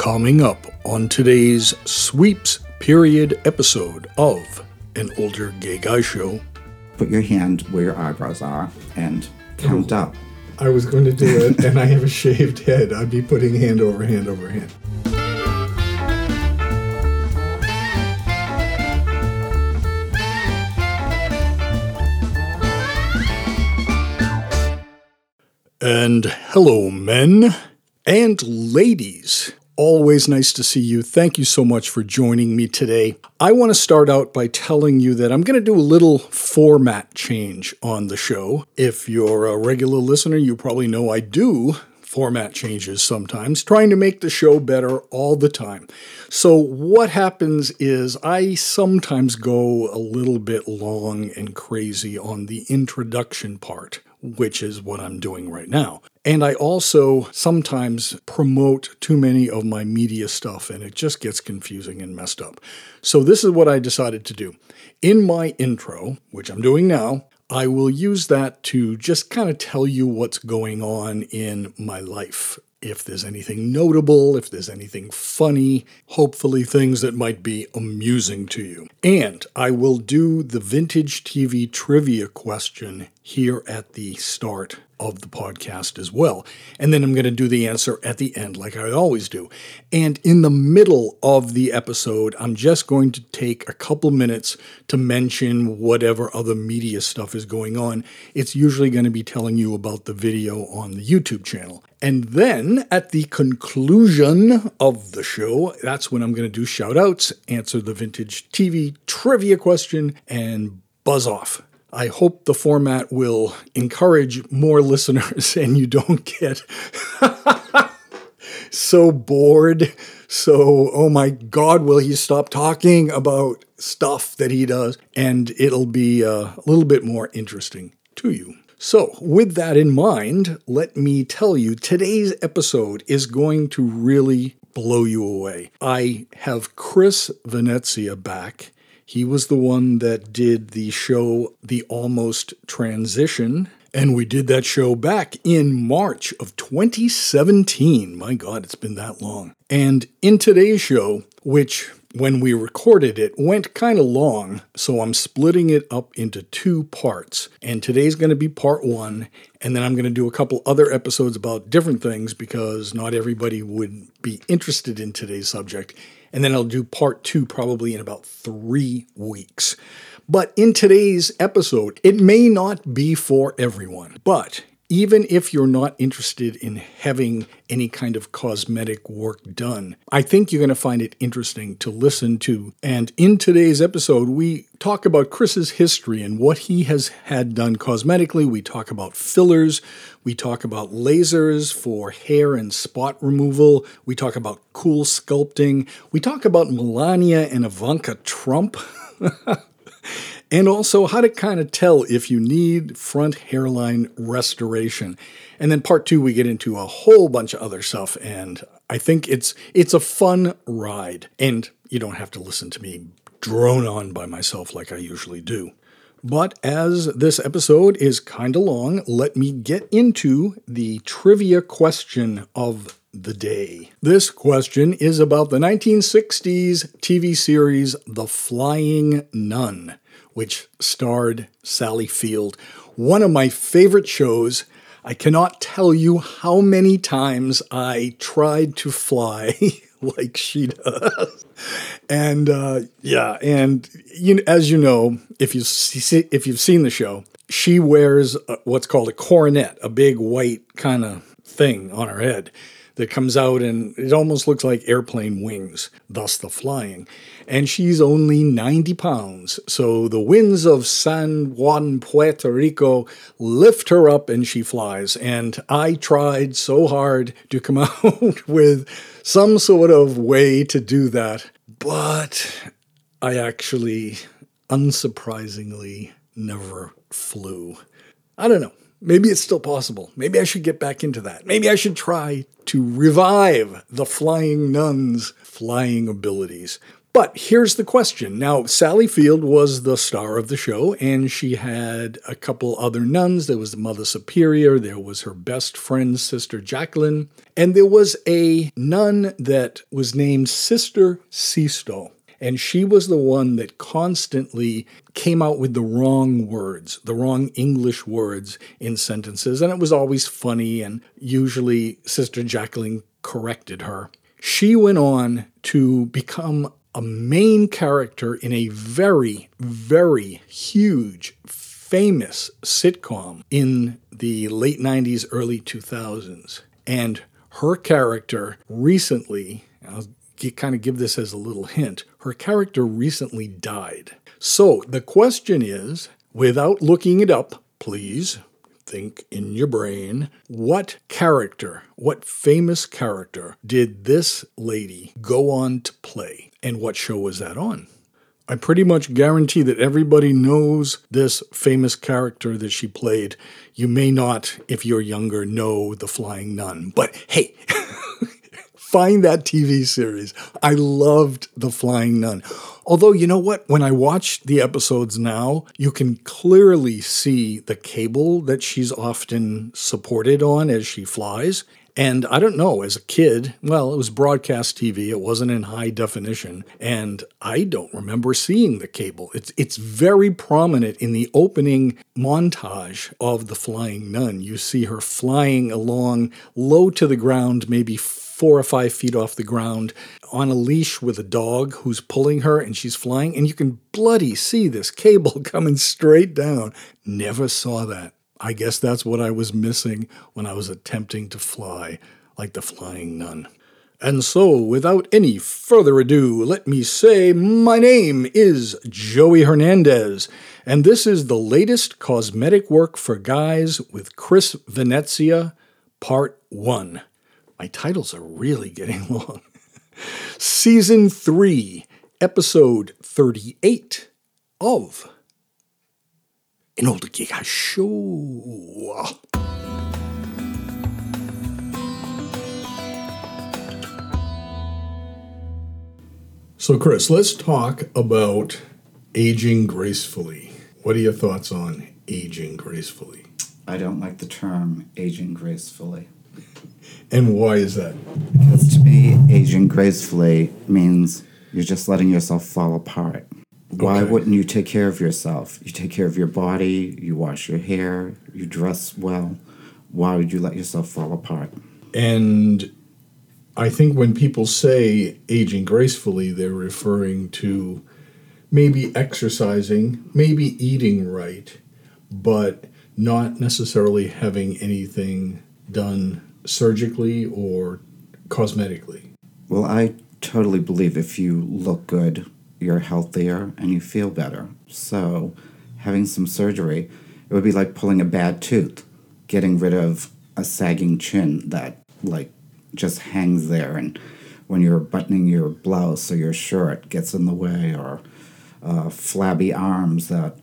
Coming up on today's Sweeps Period episode of An Older Gay Guy Show. Put your hand where your eyebrows are and count up. I was going to do it, and I have a shaved head. I'd be putting hand over hand over hand. And hello, men and ladies. Always nice to see you. Thank you so much for joining me today. I want to start out by telling you that I'm going to do a little format change on the show. If you're a regular listener, you probably know I do format changes sometimes, trying to make the show better all the time. So, what happens is I sometimes go a little bit long and crazy on the introduction part which is what I'm doing right now. And I also sometimes promote too many of my media stuff and it just gets confusing and messed up. So, this is what I decided to do. In my intro, which I'm doing now, I will use that to just kind of tell you what's going on in my life if there's anything notable, if there's anything funny, hopefully things that might be amusing to you. And I will do the vintage TV trivia question here at the start of the podcast as well. And then I'm going to do the answer at the end, like I always do. And in the middle of the episode, I'm just going to take a couple minutes to mention whatever other media stuff is going on. It's usually going to be telling you about the video on the YouTube channel. And then at the conclusion of the show, that's when I'm going to do shout outs, answer the vintage TV trivia question, and buzz off. I hope the format will encourage more listeners and you don't get so bored. So, oh my God, will he stop talking about stuff that he does? And it'll be uh, a little bit more interesting to you. So, with that in mind, let me tell you today's episode is going to really blow you away. I have Chris Venezia back he was the one that did the show The Almost Transition. And we did that show back in March of 2017. My God, it's been that long. And in today's show, which when we recorded it went kind of long, so I'm splitting it up into two parts. And today's going to be part one, and then I'm going to do a couple other episodes about different things because not everybody would be interested in today's subject and then I'll do part two probably in about three weeks. But in today's episode, it may not be for everyone, but even if you're not interested in having any kind of cosmetic work done, I think you're going to find it interesting to listen to. And in today's episode, we talk about Chris's history and what he has had done cosmetically. We talk about fillers. We talk about lasers for hair and spot removal. We talk about cool sculpting. We talk about Melania and Ivanka Trump. and also how to kind of tell if you need front hairline restoration. And then part 2 we get into a whole bunch of other stuff and I think it's it's a fun ride and you don't have to listen to me drone on by myself like I usually do. But as this episode is kind of long, let me get into the trivia question of the day. This question is about the 1960s TV series The Flying Nun which starred Sally Field. One of my favorite shows. I cannot tell you how many times I tried to fly like she does. And uh, yeah, and you, as you know, if you see, if you've seen the show, she wears what's called a coronet, a big white kind of thing on her head that comes out and it almost looks like airplane wings, thus the flying. And she's only 90 pounds, so the winds of San Juan, Puerto Rico lift her up and she flies. And I tried so hard to come out with some sort of way to do that, but I actually, unsurprisingly, never flew. I don't know. Maybe it's still possible. Maybe I should get back into that. Maybe I should try to revive the flying nun's flying abilities. But here's the question. Now, Sally Field was the star of the show, and she had a couple other nuns. There was the Mother Superior, there was her best friend, Sister Jacqueline, and there was a nun that was named Sister Sixto. And she was the one that constantly came out with the wrong words, the wrong English words in sentences. And it was always funny, and usually Sister Jacqueline corrected her. She went on to become a main character in a very, very huge, famous sitcom in the late 90s, early 2000s. And her character recently, I'll kind of give this as a little hint, her character recently died. So the question is without looking it up, please think in your brain what character, what famous character did this lady go on to play? And what show was that on? I pretty much guarantee that everybody knows this famous character that she played. You may not, if you're younger, know The Flying Nun, but hey, find that TV series. I loved The Flying Nun. Although, you know what? When I watch the episodes now, you can clearly see the cable that she's often supported on as she flies. And I don't know, as a kid, well, it was broadcast TV, it wasn't in high definition, and I don't remember seeing the cable. It's, it's very prominent in the opening montage of The Flying Nun. You see her flying along low to the ground, maybe four or five feet off the ground on a leash with a dog who's pulling her and she's flying, and you can bloody see this cable coming straight down. Never saw that. I guess that's what I was missing when I was attempting to fly like the flying nun. And so, without any further ado, let me say my name is Joey Hernandez, and this is the latest cosmetic work for guys with Chris Venezia, Part 1. My titles are really getting long. Season 3, Episode 38 of An Older Gay Guy Show. So, Chris, let's talk about aging gracefully. What are your thoughts on aging gracefully? I don't like the term aging gracefully. And why is that? Because to me, aging gracefully means you're just letting yourself fall apart. Why Okay. wouldn't you take care of yourself? You take care of your body, you wash your hair, you dress well. Why would you let yourself fall apart? And I think when people say aging gracefully, they're referring to maybe exercising, maybe eating right, but not necessarily having anything done surgically or cosmetically. Well, I totally believe if you look good, you're healthier and you feel better. So, having some surgery, it would be like pulling a bad tooth, getting rid of a sagging chin that, like, just hangs there. And when you're buttoning your blouse or your shirt gets in the way, or uh, flabby arms that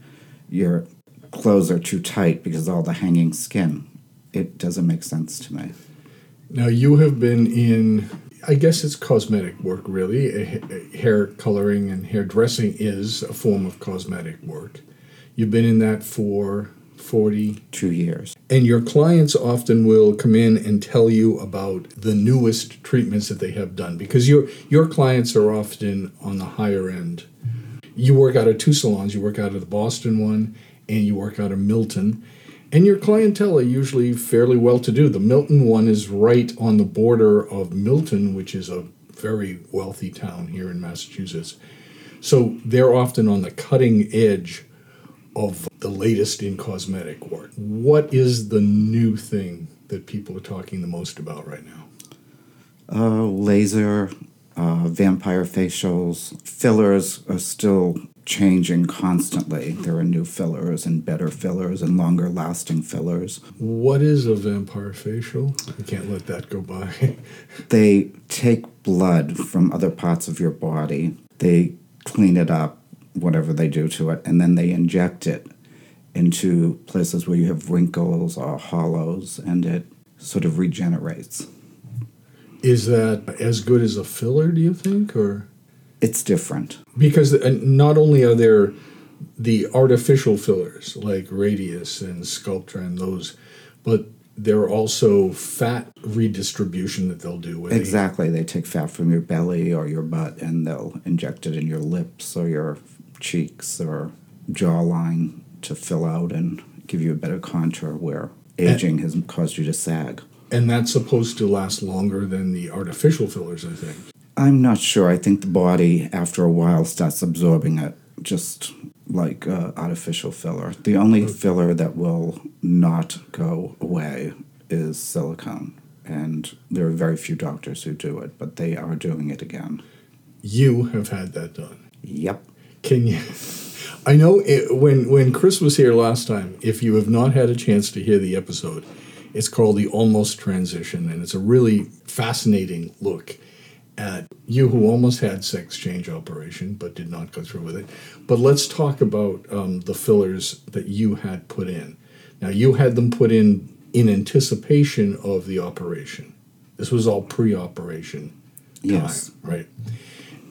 your clothes are too tight because all the hanging skin. It doesn't make sense to me. Now, you have been in, I guess it's cosmetic work, really. Hair coloring and hairdressing is a form of cosmetic work. You've been in that for 42 years. and your clients often will come in and tell you about the newest treatments that they have done because your your clients are often on the higher end. You work out of two salons. You work out of the Boston one, and you work out of Milton. And your clientele are usually fairly well to do. The Milton one is right on the border of Milton, which is a very wealthy town here in Massachusetts. So they're often on the cutting edge of the latest in cosmetic work. What is the new thing that people are talking the most about right now? Uh, laser, uh, vampire facials, fillers are still changing constantly. There are new fillers and better fillers and longer lasting fillers. What is a vampire facial? I can't let that go by. They take blood from other parts of your body, they clean it up, whatever they do to it, and then they inject it into places where you have wrinkles or hollows, and it sort of regenerates. is that as good as a filler, do you think? Or It's different. Because uh, not only are there the artificial fillers like Radiesse and Sculptra and those, but there are also fat redistribution that they'll do. With Exactly. They take fat from your belly or your butt and they'll inject it in your lips or your cheeks or jawline to fill out and give you a better contour where aging has caused you to sag. And that's supposed to last longer than the artificial fillers, I think. I'm not sure. I think the body, after a while, starts absorbing it, just like uh, artificial filler. The only filler that will not go away is silicone. And there are very few doctors who do it, but they are doing it again. You have had that done. Yep. Can you? I know it, when when Chris was here last time. If you have not had a chance to hear the episode, it's called the Almost Transition, and it's a really fascinating look at you who almost had sex change operation but did not go through with it. But let's talk about um, the fillers that you had put in. Now you had them put in in anticipation of the operation. This was all pre-operation time, Yes. right?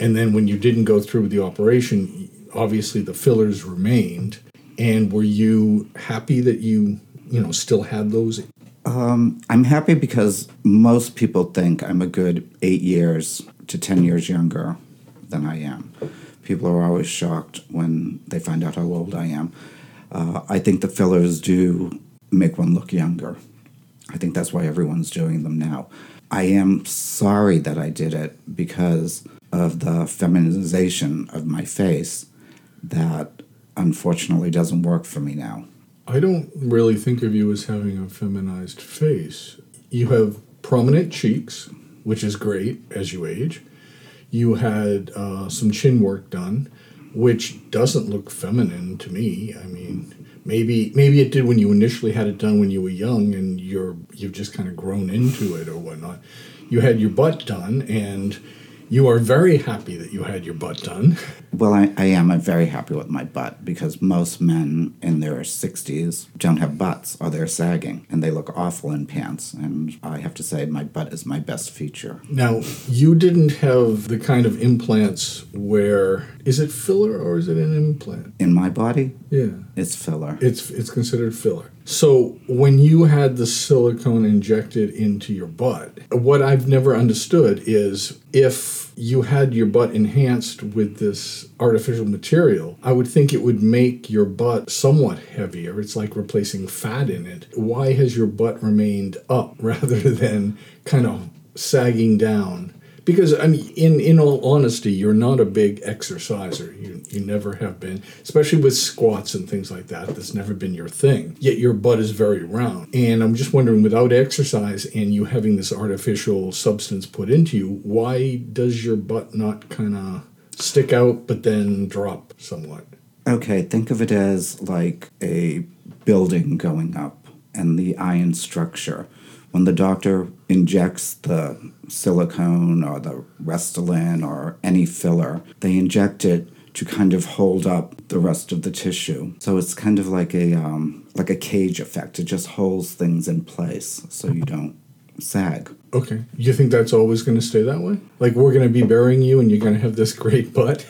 And then when you didn't go through with the operation, obviously the fillers remained. And were you happy that you, you know, still had those? I'm happy because most people think I'm a good eight years to 10 years younger than I am. People are always shocked when they find out how old I am. Uh, I think the fillers do make one look younger. I think that's why everyone's doing them now. I am sorry that I did it because of the feminization of my face that unfortunately doesn't work for me now. I don't really think of you as having a feminized face. You have prominent cheeks, which is great as you age. You had uh, some chin work done, which doesn't look feminine to me. I mean, maybe maybe it did when you initially had it done when you were young, and you're you've just kind of grown into it or whatnot. You had your butt done, and you are very happy that you had your butt done. Well, I, I am uh, very happy with my butt because most men in their 60s don't have butts or they're sagging and they look awful in pants. And I have to say, my butt is my best feature. Now, you didn't have the kind of implants where is it filler or is it an implant? In my body, Yeah. it's filler. It's it's considered filler. So when you had the silicone injected into your butt, what I've never understood is if you had your butt enhanced with this artificial material, I would think it would make your butt somewhat heavier. It's like replacing fat in it. Why has your butt remained up rather than kind of sagging down? Because I mean, in in all honesty, you're not a big exerciser. You you never have been, especially with squats and things like that. That's never been your thing. Yet your butt is very round. And I'm just wondering, without exercise and you having this artificial substance put into you, why does your butt not kind of stick out but then drop somewhat? Okay, think of it as like a building going up and the iron structure. When the doctor injects the silicone or the Restylane or any filler, they inject it to kind of hold up the rest of the tissue. So it's kind of like a um, like a cage effect. It just holds things in place so you don't sag. Okay, you think that's always going to stay that way? Like we're going to be burying you and you're going to have this great butt?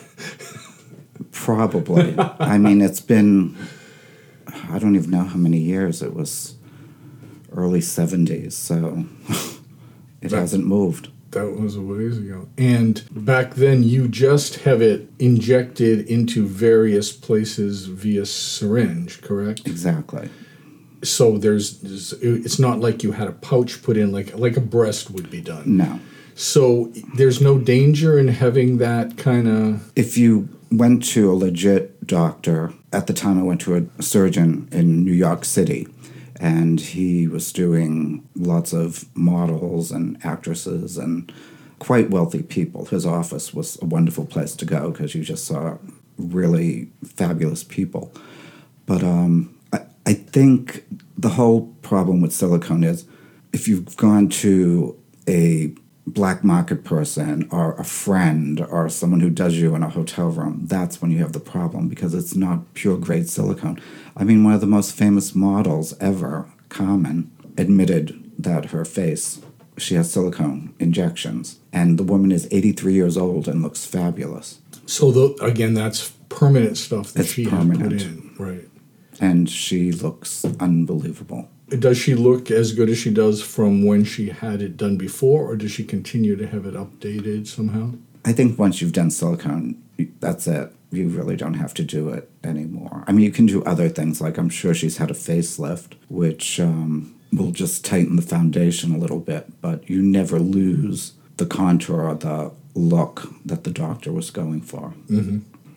Probably. I mean, it's been, I don't even know how many years. It was early 70s, so it Right. hasn't moved. That was a ways ago. And back then, you just have it injected into various places via syringe, correct? Exactly. So there's, there's- it's not like you had a pouch put in like like a breast would be done. No. So there's no danger in having that kind of. If you went to a legit doctor, at the time I went to a surgeon in New York City, and he was doing lots of models and actresses and quite wealthy people. His office was a wonderful place to go because you just saw really fabulous people. But um, I, I think the whole problem with silicone is if you've gone to a black market person or a friend or someone who does you in a hotel room, that's when you have the problem because it's not pure grade silicone. I mean, one of the most famous models ever, Carmen, admitted that her face she has silicone injections, and the woman is 83 years old and looks fabulous. So the, again, that's permanent stuff that It's she permanent. had put in, right? And she looks unbelievable. Does she look as good as she does from when she had it done before, or does she continue to have it updated somehow? I think once you've done silicone, that's it. You really don't have to do it anymore. I mean, you can do other things, like I'm sure she's had a facelift, which um, will just tighten the foundation a little bit, but you never lose the contour or the look that the doctor was going for.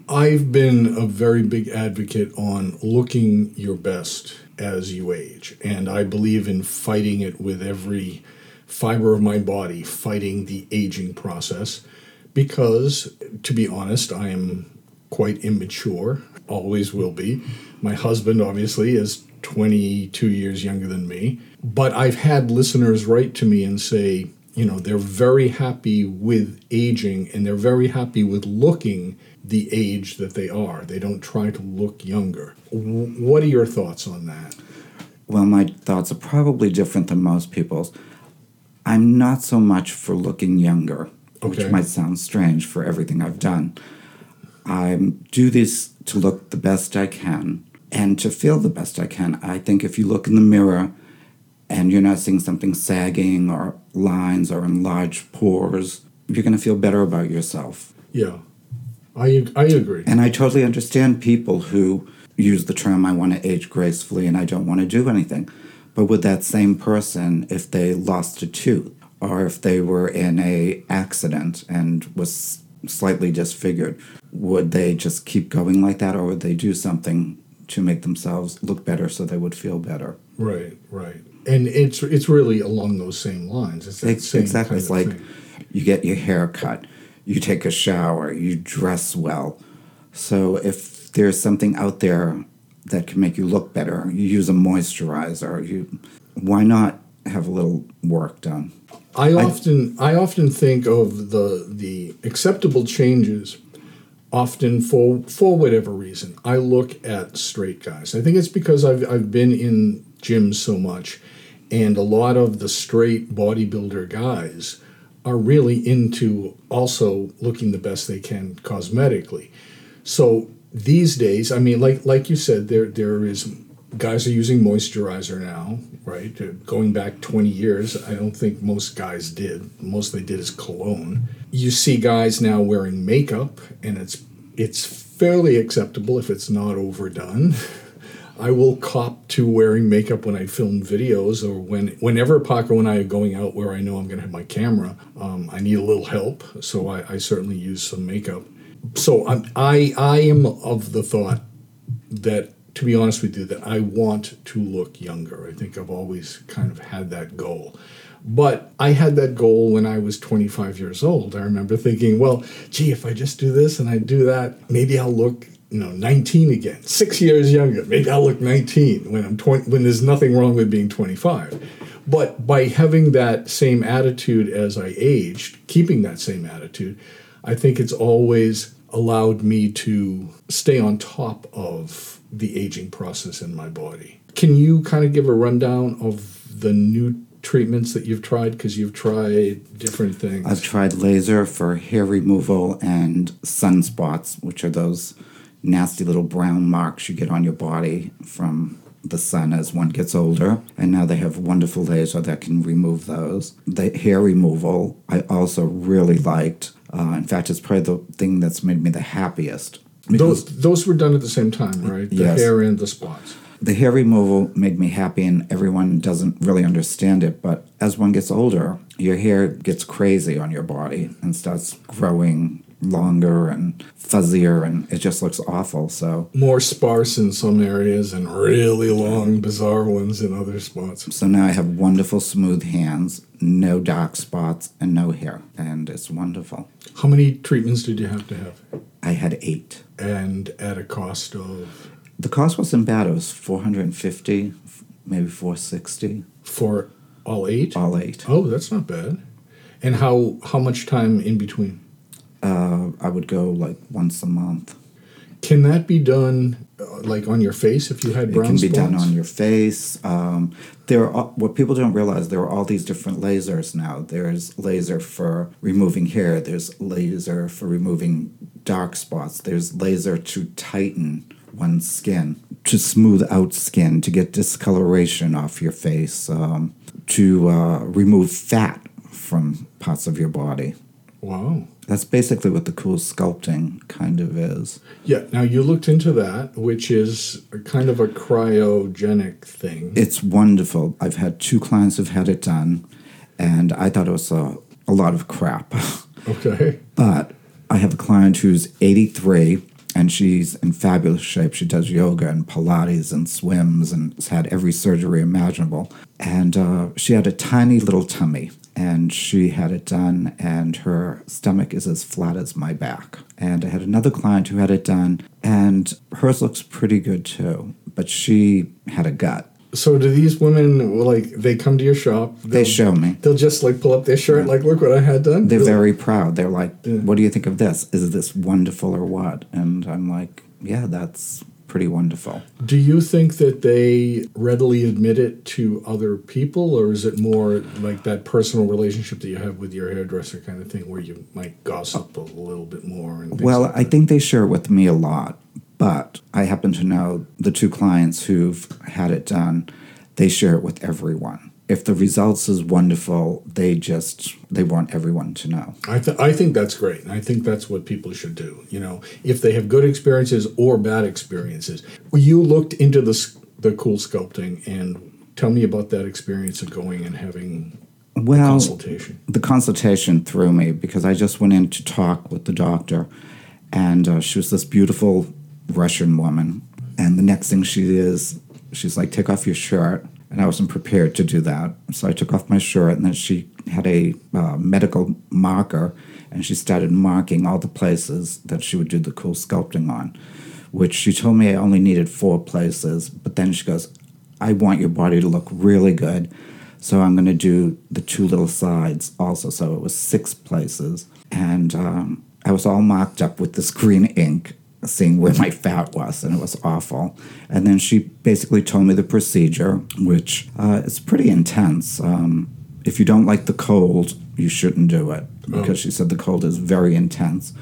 I've been a very big advocate on looking your best as you age, and I believe in fighting it with every fiber of my body, fighting the aging process, because to be honest, I am quite immature, always will be. My husband, obviously, is 22 years younger than me, but I've had listeners write to me and say, you know, they're very happy with aging and they're very happy with looking the age that they are. They don't try to look younger. What are your thoughts on that? Well, my thoughts are probably different than most people's. I'm not so much for looking younger, Okay. which might sound strange for everything I've done. I do this to look the best I can and to feel the best I can. I think if you look in the mirror and you're not seeing something sagging or lines or enlarged pores, you're going to feel better about yourself. Yeah, I, I agree. And I totally understand people who use the term, I want to age gracefully and I don't want to do anything. But with that same person, if they lost a tooth or if they were in a accident and was slightly disfigured, would they just keep going like that or would they do something to make themselves look better so they would feel better? Right, right. And it's it's really along those same lines. It's same exactly. It's like thing. you get your hair cut, you take a shower, you dress well. So if there's something out there that can make you look better, you use a moisturizer. You, why not have a little work done? I often I often think of the the acceptable changes often for for whatever reason. I look at straight guys. I think it's because I've I've been in gyms so much and a lot of the straight bodybuilder guys are really into also looking the best they can cosmetically. So these days, I mean, like like you said, there there is guys are using moisturizer now, right? Going back 20 years, I don't think most guys did. Most they did is cologne. You see guys now wearing makeup, and it's it's fairly acceptable if it's not overdone. I will cop to wearing makeup when I film videos or when whenever Paco and I are going out where I know I'm going to have my camera. Um, I need a little help, so I, I certainly use some makeup. So I'm, I I am of the thought that to be honest with you that I want to look younger. I think I've always kind of had that goal. But I had that goal when I was 25 years old. I remember thinking, well, gee, if I just do this and I do that, maybe I'll look, you know, 19 again. 6 years younger. Maybe I'll look 19 when I'm 20 when there's nothing wrong with being 25. But by having that same attitude as I aged, keeping that same attitude, I think it's always allowed me to stay on top of the aging process in my body. Can you kind of give a rundown of the new treatments that you've tried? Because you've tried different things. I've tried laser for hair removal and sunspots, which are those nasty little brown marks you get on your body from the sun as one gets older. And now they have wonderful laser that can remove those. The hair removal, I also really liked. Uh, in fact, it's probably the thing that's made me the happiest. those, those were done at the same time, right? The Yes. hair and the spots. The hair removal made me happy, and everyone doesn't really understand it. But as one gets older, your hair gets crazy on your body and starts growing longer and fuzzier, and it just looks awful. So, More sparse in some areas and really long, bizarre ones in other spots. so now I have wonderful smooth hands, no dark spots, and no hair, and it's wonderful. How many treatments did you have to have? I had eight. And at a cost of The cost wasn't bad. It was four hundred and fifty, maybe four sixty, for all eight? all eight. Oh, that's not bad. And how how much time in between? Uh, I would go like once a month. Can that be done uh, like on your face if you had It brown can be done on your face. Um, there are what people don't realize. There are all these different lasers now. There's laser for removing hair. There's laser for removing dark spots. There's laser to tighten one's skin, to smooth out skin, to get discoloration off your face, um, to uh, remove fat from parts of your body. Wow. That's basically what the cool sculpting kind of is. Yeah. Now you looked into that, which is a kind of a cryogenic thing. It's wonderful. I've had two clients who've had it done, and I thought it was a, a lot of crap. Okay. but I have a client who's 83 and she's in fabulous shape. She does yoga and Pilates and swims and has had every surgery imaginable. And uh, she had a tiny little tummy. And she had it done, and her stomach is as flat as my back. And I had another client who had it done, and hers looks pretty good too. But she had a gut. So do these women like they come to your shop? They show me. They'll just like pull up their shirt, like, look what I had done. They're They'll- very proud. They're like, "What do you think of this? Is this wonderful or what?" And I'm like, "Yeah, that's pretty wonderful." Do you think that they readily admit it to other people, or is it more like that personal relationship that you have with your hairdresser kind of thing, where you might gossip a little bit more? And Well, like I think they share it with me a lot, but I happen to know the two clients who've had it done, they share it with everyone. If the results is wonderful, they just they want everyone to know. I, th- I think that's great. and I think that's what people should do. You know, if they have good experiences or bad experiences. You looked into the the cool sculpting, and tell me about that experience of going and having Well, consultation. the consultation threw me because I just went in to talk with the doctor, and uh, she was this beautiful Russian woman. And the next thing she is, she's like, "Take off your shirt." And I wasn't prepared to do that, so I took off my shirt, and then she had a uh, medical marker, and she started marking all the places that she would do the cool sculpting on, which she told me I only needed four places. But then she goes, "I want your body to look really good." So I'm going to do the two little sides also. So it was six places. And um, I was all marked up with this green ink, seeing where my fat was, and it was awful. And then she basically told me the procedure, which uh, is pretty intense. Um, if you don't like the cold, you shouldn't do it because she said the cold is very intense.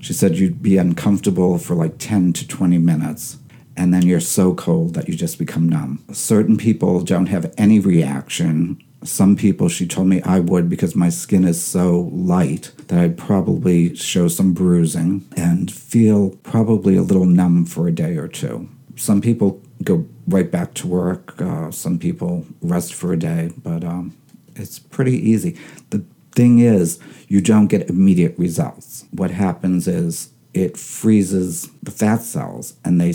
She said you'd be uncomfortable for like 10 to 20 minutes and then you're so cold that you just become numb. Certain people don't have any reaction. Some people, she told me I would because my skin is so light that I'd probably show some bruising and feel probably a little numb for a day or two. Some people go right back to work, uh, some people rest for a day, but um, it's pretty easy. The thing is, you don't get immediate results. What happens is it freezes the fat cells and they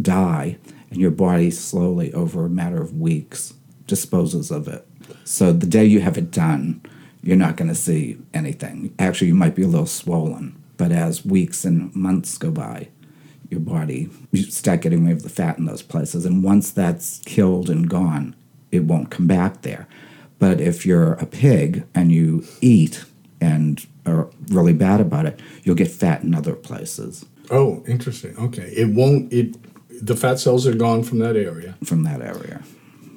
die, and your body slowly, over a matter of weeks, disposes of it. So the day you have it done, you're not going to see anything. Actually, you might be a little swollen, but as weeks and months go by, your body, you start getting rid of the fat in those places. And once that's killed and gone, it won't come back there. But if you're a pig and you eat and are really bad about it, you'll get fat in other places Oh, interesting. Okay, it won't. It the fat cells are gone from that area, from that area.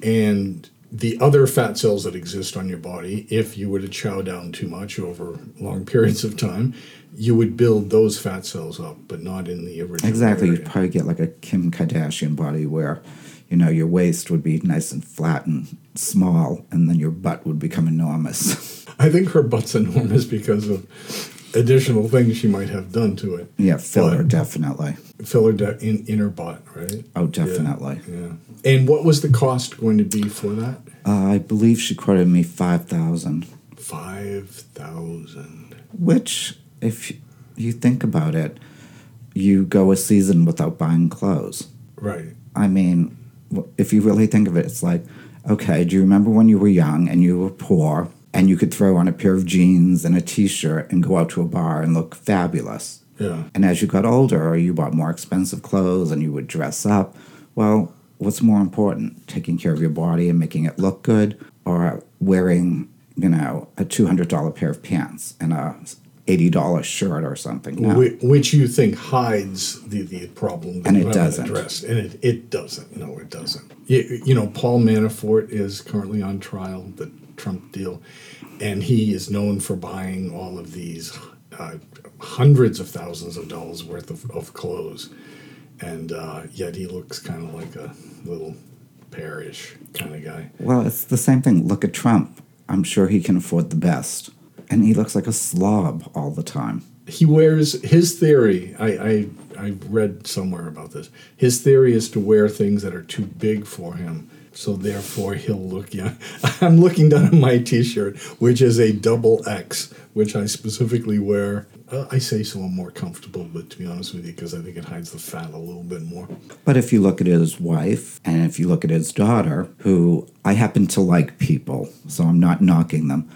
and the other fat cells that exist on your body, if you were to chow down too much over long periods of time, you would build those fat cells up, but not in the original. Exactly. area. You'd probably get like a Kim Kardashian body where, you know, your waist would be nice and flat and small, and then your butt would become enormous. I think her butt's enormous because of additional things she might have done to it. yeah, filler, But- definitely. Filler de- in, in her butt, right? Oh, definitely. Yeah. And what was the cost going to be for that? Uh, I believe she quoted me 5000 Five thousand. which, if you think about it, you go a season without buying clothes. Right. I mean, if you really think of it, it's like, okay, do you remember when you were young and you were poor and you could throw on a pair of jeans and a t shirt and go out to a bar and look fabulous? Yeah. And as you got older, you bought more expensive clothes and you would dress up. Well, what's more important, taking care of your body and making it look good, or wearing, you know, a $200 pair of pants and a $80 shirt or something. No. Which you think hides the, the problem that And it doesn't. addressed. And it, it doesn't. No, it doesn't. You, you know, Paul Manafort is currently on trial, the Trump deal, and he is known for buying all of these uh, hundreds of thousands of dollars worth of, of clothes. And uh, yet he looks kind of like a little parish kind of guy. Well, it's the same thing. Look at Trump. I'm sure he can afford the best. And he looks like a slob all the time. he wears his theory. I, I I read somewhere about this. His theory is to wear things that are too big for him, so therefore he'll look young. I'm looking down at my T-shirt, which is a double X, which I specifically wear. Uh, I say so I'm more comfortable, but to be honest with you, because I think it hides the fat a little bit more. But if you look at his wife and if you look at his daughter, who I happen to like people, so I'm not knocking them,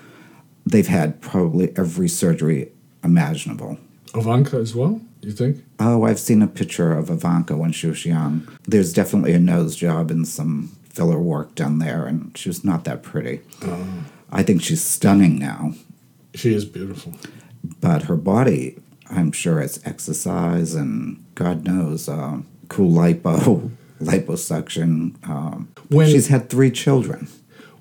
they've had probably every surgery imaginable. Ivanka as well. You think? Oh, I've seen a picture of Ivanka when she was young. There's definitely a nose job and some filler work done there, and she was not that pretty. I think she's stunning now, She is beautiful. but her body, I'm sure it's exercise and God knows, uh, cool lipo, liposuction. Um, When- she's had three children.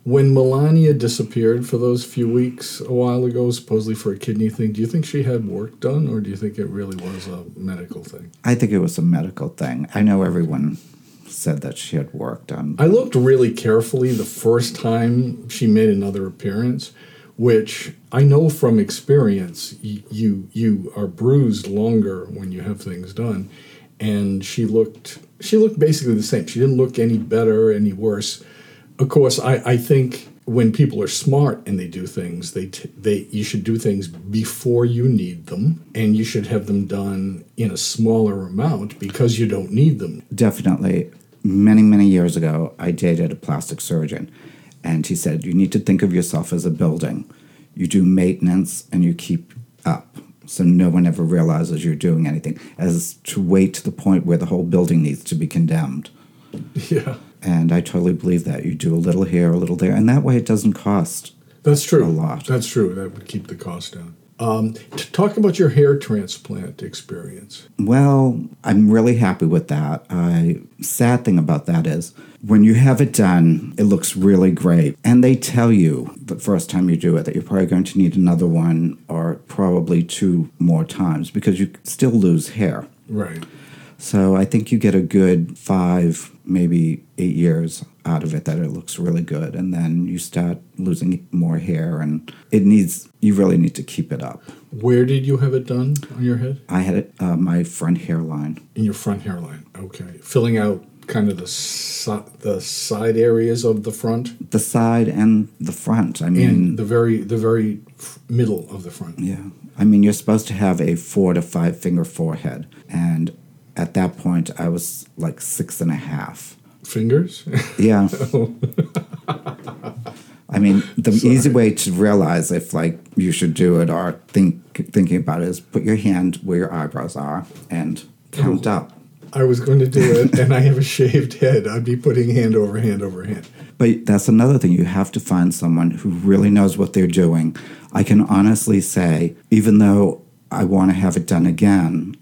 When Melania disappeared for those few weeks a while ago, supposedly for a kidney thing, do you think she had work done, or do you think it really was a medical thing? I think it was a medical thing. I know everyone said that she had work done. I looked really carefully the first time she made another appearance, which I know from experience y- you you are bruised longer when you have things done, and she looked she looked basically the same. She didn't look any better, any worse. Of course, I, I think when people are smart and they do things, they t- they you should do things before you need them, and you should have them done in a smaller amount because you don't need them. definitely many many years ago i dated a plastic surgeon and he said you need to think of yourself as a building you do maintenance and you keep up so no one ever realizes you're doing anything as to wait to the point where the whole building needs to be condemned Yeah. and i totally believe that you do a little here a little there and that way it doesn't cost That's true. A lot. That's true. That would keep the cost down. Um, talk about your hair transplant experience. Well, I'm really happy with that. I sad thing about that is when you have it done, it looks really great. And they tell you the first time you do it that you're probably going to need another one or probably two more times because you still lose hair. Right. So I think you get a good five, maybe eight years out of it that it looks really good. And then you start losing more hair and it needs, you really need to keep it up. Where did you have it done on your head? I had it, uh, my front hairline. In your front hairline. Okay. Filling out kind of the si- the side areas of the front the side and the front. I mean, and the very the very middle of the front. yeah. I mean, you're supposed to have a four to five finger forehead, and at that point, I was like six and a half. Fingers. Yeah. I mean, the easy way to realize if like you should do it or think thinking about it is put your hand where your eyebrows are and count oh. up. I was going to do it, and I have a shaved head. I'd be putting hand over hand over hand. But that's another thing. You have to find someone who really knows what they're doing. I can honestly say, even though I want to have it done again,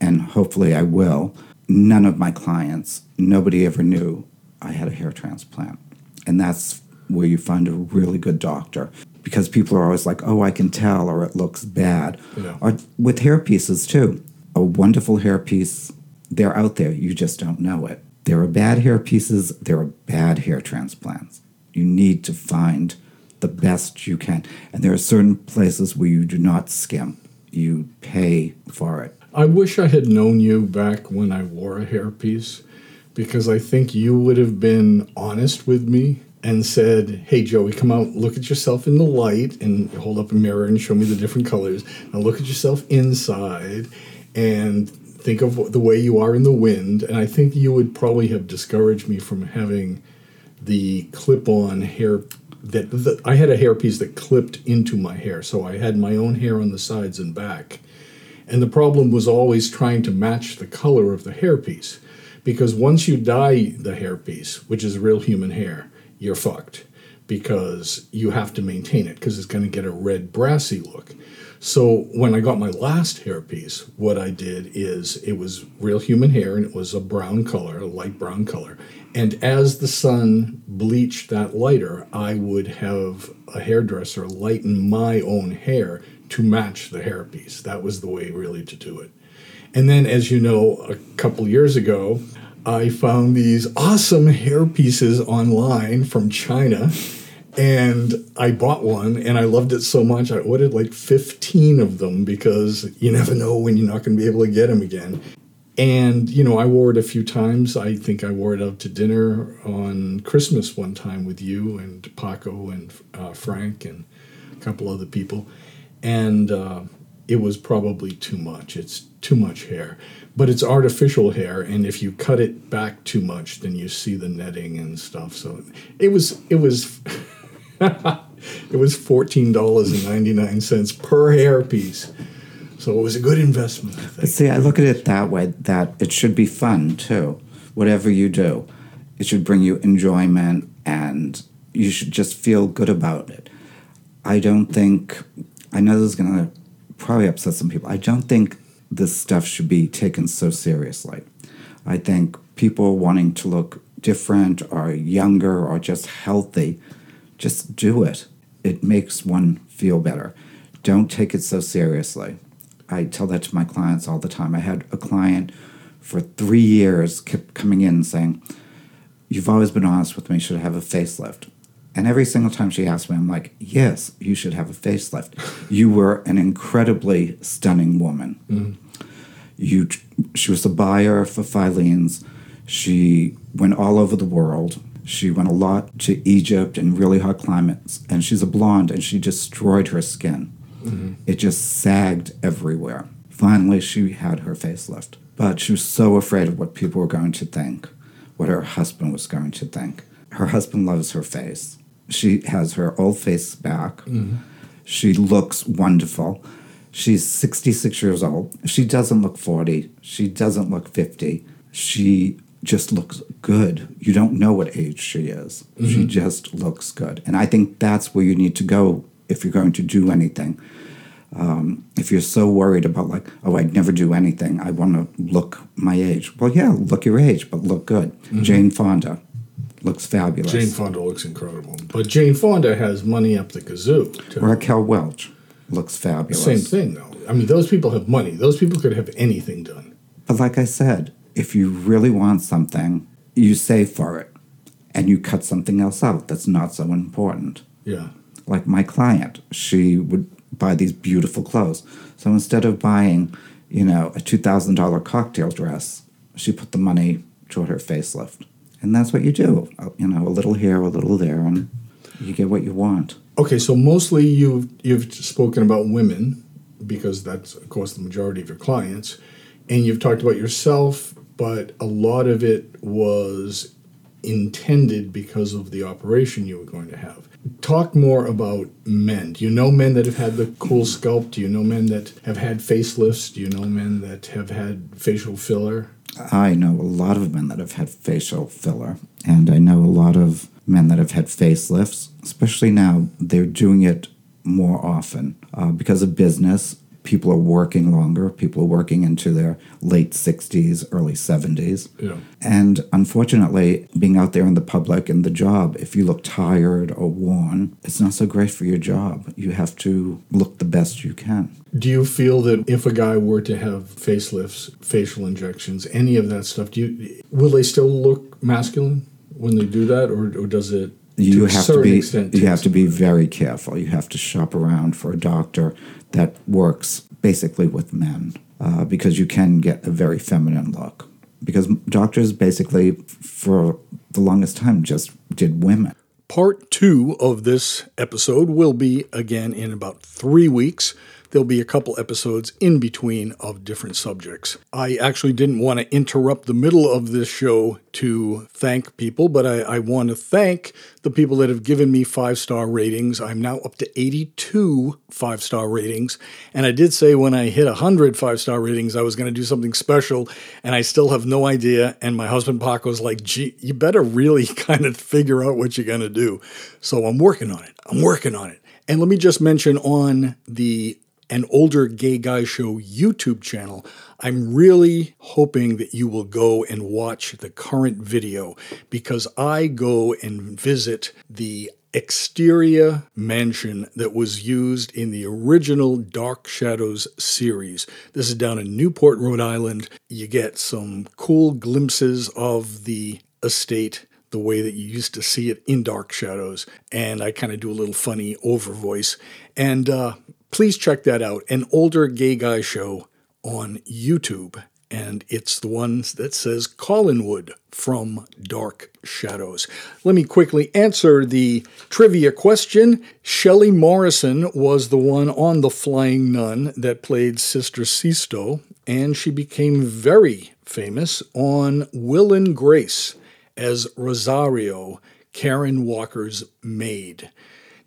and hopefully I will, none of my clients, nobody ever knew I had a hair transplant. And that's where you find a really good doctor. Because people are always like, oh, I can tell, or it looks bad. Yeah. Or with hair pieces, too. A wonderful hair piece, they're out there. You just don't know it. There are bad hair pieces, there are bad hair transplants. You need to find the best you can. And there are certain places where you do not skim, you pay for it. I wish I had known you back when I wore a hairpiece because I think you would have been honest with me and said, Hey, Joey, come out, look at yourself in the light and hold up a mirror and show me the different colors. Now look at yourself inside and think of the way you are in the wind. And I think you would probably have discouraged me from having the clip on hair. That I had a hairpiece that clipped into my hair, so I had my own hair on the sides and back. And the problem was always trying to match the color of the hairpiece. Because once you dye the hairpiece, which is real human hair, you're fucked. because you have to maintain it because it's going to get a red brassy look. So when I got my last hairpiece, what I did is it was real human hair and it was a brown color, a light brown color. And as the sun bleached that lighter, I would have a hairdresser lighten my own hair to match the hairpiece. That was the way really to do it. And then, as you know, a couple years ago, I found these awesome hair pieces online from China. And I bought one and I loved it so much. I ordered like 15 of them because you never know when you're not going to be able to get them again. And, you know, I wore it a few times. I think I wore it out to dinner on Christmas one time with you and Paco and uh, Frank and a couple other people. And uh, it was probably too much. It's too much hair. But it's artificial hair, and if you cut it back too much, then you see the netting and stuff. So it was, it was. it was fourteen dollars and ninety nine cents per hair piece. So it was a good investment, I. See, I look at it that way that it should be fun too. Whatever you do, it should bring you enjoyment and you should just feel good about it. I don't think, I know this is going to probably upset some people. I don't think this stuff should be taken so seriously. I think people wanting to look different or younger or just healthy, just do it. It makes one feel better. Don't take it so seriously. I tell that to my clients all the time. I had a client for three years kept coming in saying, You've always been honest with me, should I have a facelift? And every single time she asked me, I'm like, Yes, you should have a facelift. You were an incredibly stunning woman. Mm-hmm. You, she was a buyer for Filene's. She went all over the world. She went a lot to Egypt and really hot climates. And she's a blonde and she destroyed her skin. Mm-hmm. It just sagged everywhere. Finally, she had her facelift. But she was so afraid of what people were going to think, what her husband was going to think. Her husband loves her face. She has her old face back. Mm-hmm. She looks wonderful. She's 66 years old. She doesn't look 40. She doesn't look 50. She just looks good. You don't know what age she is. Mm-hmm. She just looks good. And I think that's where you need to go if you're going to do anything. Um, if you're so worried about like, oh, I'd never do anything, I want to look my age. Well, yeah, look your age, but look good. Mm-hmm. Jane Fonda looks fabulous. Jane Fonda looks incredible, but Jane Fonda has money up the kazoo. Too. Raquel Welch looks fabulous. Same thing, though. I mean, those people have money. Those people could have anything done. But like I said, if you really want something, you save for it, and you cut something else out that's not so important. Yeah like my client, she would buy these beautiful clothes. So instead of buying, you know, a $2,000 cocktail dress, she put the money toward her facelift. And that's what you do. Uh, you know, a little here, a little there, and you get what you want. Okay, so mostly you've you've spoken about women because that's of course the majority of your clients, and you've talked about yourself, but a lot of it was intended because of the operation you were going to have talk more about men. Do you know men that have had the cool sculpt? Do you know men that have had facelifts? Do you know men that have had facial filler? I know a lot of men that have had facial filler, and I know a lot of men that have had facelifts, especially now they're doing it more often uh, because of business people are working longer. People are working into their late 60s, early 70s. Yeah. And unfortunately, being out there in the public and the job, if you look tired or worn, it's not so great for your job. You have to look the best you can. Do you feel that if a guy were to have facelifts, facial injections, any of that stuff, do you will they still look masculine when they do that, or, or does it you have to be you have to be very careful. You have to shop around for a doctor that works basically with men uh, because you can get a very feminine look. Because doctors basically, for the longest time, just did women. Part two of this episode will be again in about three weeks. There'll be a couple episodes in between of different subjects. I actually didn't want to interrupt the middle of this show to thank people, but I, I want to thank the people that have given me five star ratings. I'm now up to 82 five star ratings. And I did say when I hit 100 five star ratings, I was going to do something special, and I still have no idea. And my husband Paco's like, gee, you better really kind of figure out what you're going to do. So I'm working on it. I'm working on it. And let me just mention on the An Older Gay Guy Show YouTube channel, I'm really hoping that you will go and watch the current video because I go and visit the exterior mansion that was used in the original Dark Shadows series. This is down in Newport, Rhode Island. You get some cool glimpses of the estate the way that you used to see it in Dark Shadows. And I kind of do a little funny over voice. And uh, please check that out. An older gay guy show on YouTube. And it's the one that says Collinwood from Dark Shadows. Let me quickly answer the trivia question. Shelley Morrison was the one on The Flying Nun that played Sister Sixto, and she became very famous on Will and Grace as Rosario, Karen Walker's maid.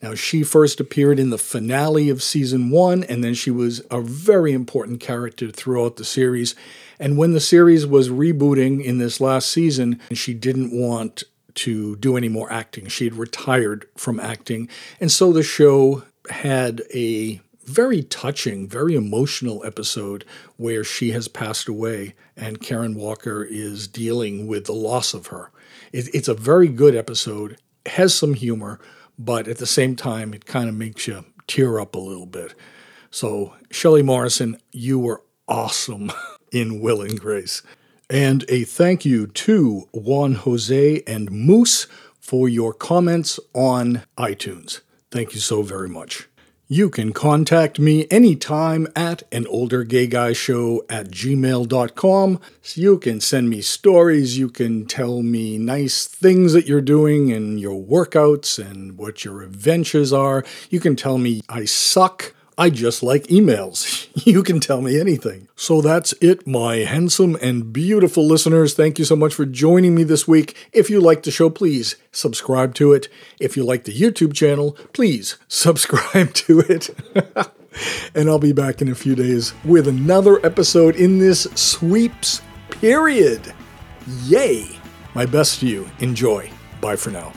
Now, she first appeared in the finale of season one, and then she was a very important character throughout the series. And when the series was rebooting in this last season, she didn't want to do any more acting. She had retired from acting. And so the show had a very touching, very emotional episode where she has passed away and Karen Walker is dealing with the loss of her. It, it's a very good episode, has some humor, but at the same time, it kind of makes you tear up a little bit. So, Shelley Morrison, you were awesome in Will and Grace. And a thank you to Juan Jose and Moose for your comments on iTunes. Thank you so very much. You can contact me anytime at an older gay guy show at gmail.com. So you can send me stories, you can tell me nice things that you're doing and your workouts and what your adventures are. You can tell me I suck I just like emails. You can tell me anything. So that's it, my handsome and beautiful listeners. Thank you so much for joining me this week. If you like the show, please subscribe to it. If you like the YouTube channel, please subscribe to it. and I'll be back in a few days with another episode in this sweeps period. Yay! My best to you. Enjoy. Bye for now.